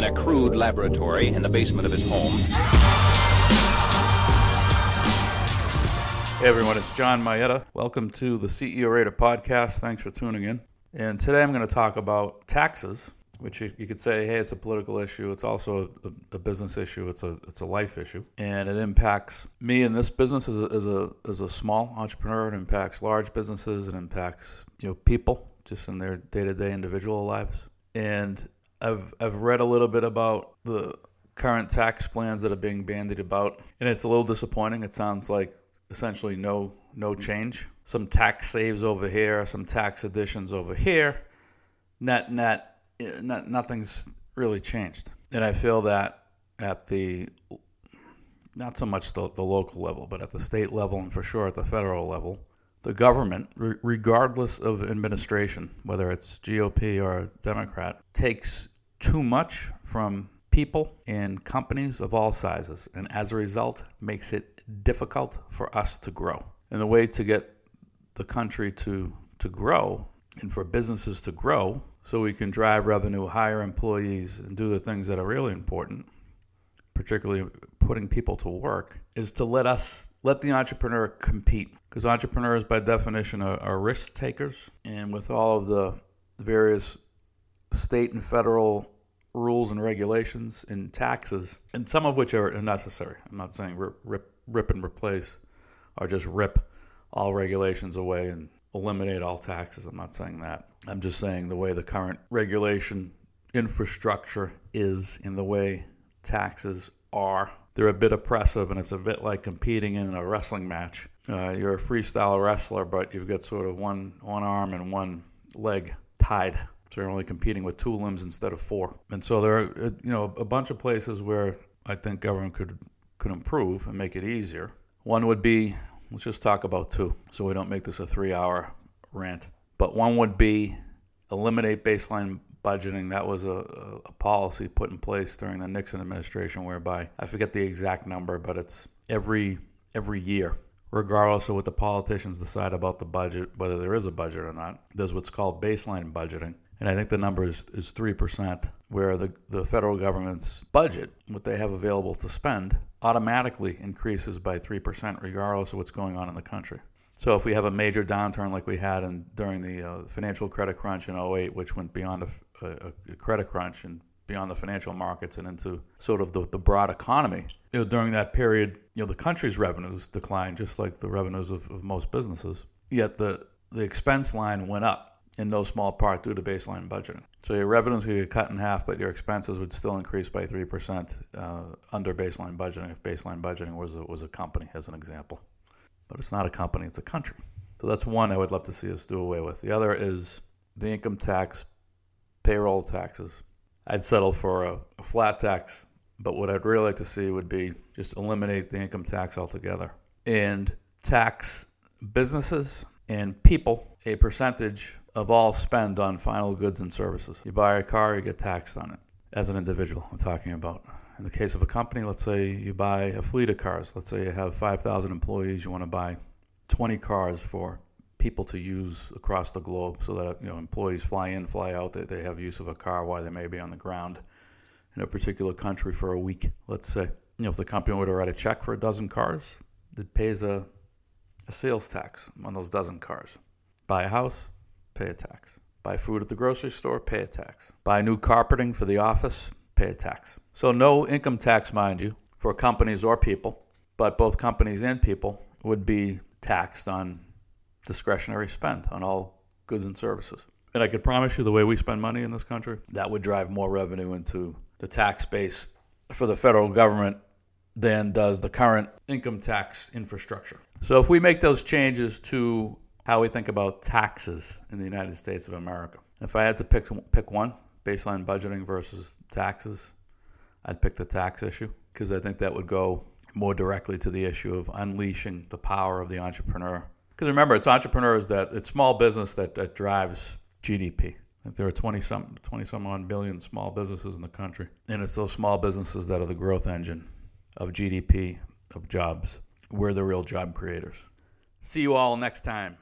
crude laboratory in the basement of his home. Hey everyone, it's John Mayetta. Welcome to the CEO Rater podcast. Thanks for tuning in. And today I'm going to talk about taxes, which you, you could say, hey, it's a political issue. It's also a, a, business issue. It's a it's a life issue, and it impacts me in this business as a, as a as a small entrepreneur. It impacts large businesses. It impacts you know people just in their day to day individual lives. And I've I've read a little bit about the current tax plans that are being bandied about, and it's a little disappointing. It sounds like essentially no no change. Some tax saves over here, some tax additions over here. Net net, eh, not, nothing's really changed. And I feel that at the not so much the, the local level, but at the state level and for sure at the federal level, the government, re- regardless of administration, whether it's GOP or Democrat, takes too much from people and companies of all sizes, and as a result, makes it difficult for us to grow. And the way to get the country to, to grow and for businesses to grow so we can drive revenue, hire employees, and do the things that are really important, particularly putting people to work, is to let us let the entrepreneur compete. Because entrepreneurs, by definition, are, are risk takers. And with all of the various state and federal rules and regulations and taxes, and some of which are necessary. I'm not saying rip, rip rip and replace or just rip all regulations away and eliminate all taxes. I'm not saying that. I'm just saying the way the current regulation infrastructure is in the way taxes are. They're a bit oppressive, and it's a bit like competing in a wrestling match. Uh, you're a freestyle wrestler, but you've got sort of one one arm and one leg tied. So you're only competing with two limbs instead of four. And so there are, uh, you know, a bunch of places where I think government could could improve and make it easier. One would be let's just talk about two so we don't make this a three hour rant. But one would be eliminate baseline budgeting. That was a, a, policy put in place during the Nixon administration whereby I forget the exact number, but it's every every year, regardless of what the politicians decide about the budget, whether there is a budget or not, there's what's called baseline budgeting and I think the number is, is 3%, where the, the federal government's budget, what they have available to spend, automatically increases by 3%, regardless of what's going on in the country. So if we have a major downturn like we had in, during the uh, financial credit crunch in 08, which went beyond a, a, a, credit crunch and beyond the financial markets and into sort of the, the broad economy, you know, during that period, you know, the country's revenues declined just like the revenues of, of most businesses. Yet the, the expense line went up in no small part due to baseline budgeting. So your revenues could get cut in half, but your expenses would still increase by 3% uh, under baseline budgeting if baseline budgeting was a, was a company, as an example. But it's not a company, it's a country. So that's one I would love to see us do away with. The other is the income tax, payroll taxes. I'd settle for a, flat tax, but what I'd really like to see would be just eliminate the income tax altogether and tax businesses and people a percentage of all spend on final goods and services. You buy a car, you get taxed on it as an individual. I'm talking about. In the case of a company, let's say you buy a fleet of cars. Let's say you have 5,000 employees. You want to buy 20 cars for people to use across the globe so that you know employees fly in, fly out, that they have use of a car while they may be on the ground in a particular country for a week. Let's say you know if the company were to write a check for a dozen cars, it pays a, a sales tax on those dozen cars. Buy a house, pay a tax. Buy food at the grocery store, pay a tax. Buy new carpeting for the office, pay a tax. So, no income tax, mind you, for companies or people, but both companies and people would be taxed on discretionary spend on all goods and services. And I could promise you, the way we spend money in this country, that would drive more revenue into the tax base for the federal government than does the current income tax infrastructure. So, if we make those changes to how we think about taxes in the United States of America. If I had to pick pick one, baseline budgeting versus taxes, I'd pick the tax issue because I think that would go more directly to the issue of unleashing the power of the entrepreneur. Because remember, it's entrepreneurs that it's small business that, that drives GDP. There are 20 some 20 some odd billion small businesses in the country, and it's those small businesses that are the growth engine of GDP, of jobs. We're the real job creators. See you all next time.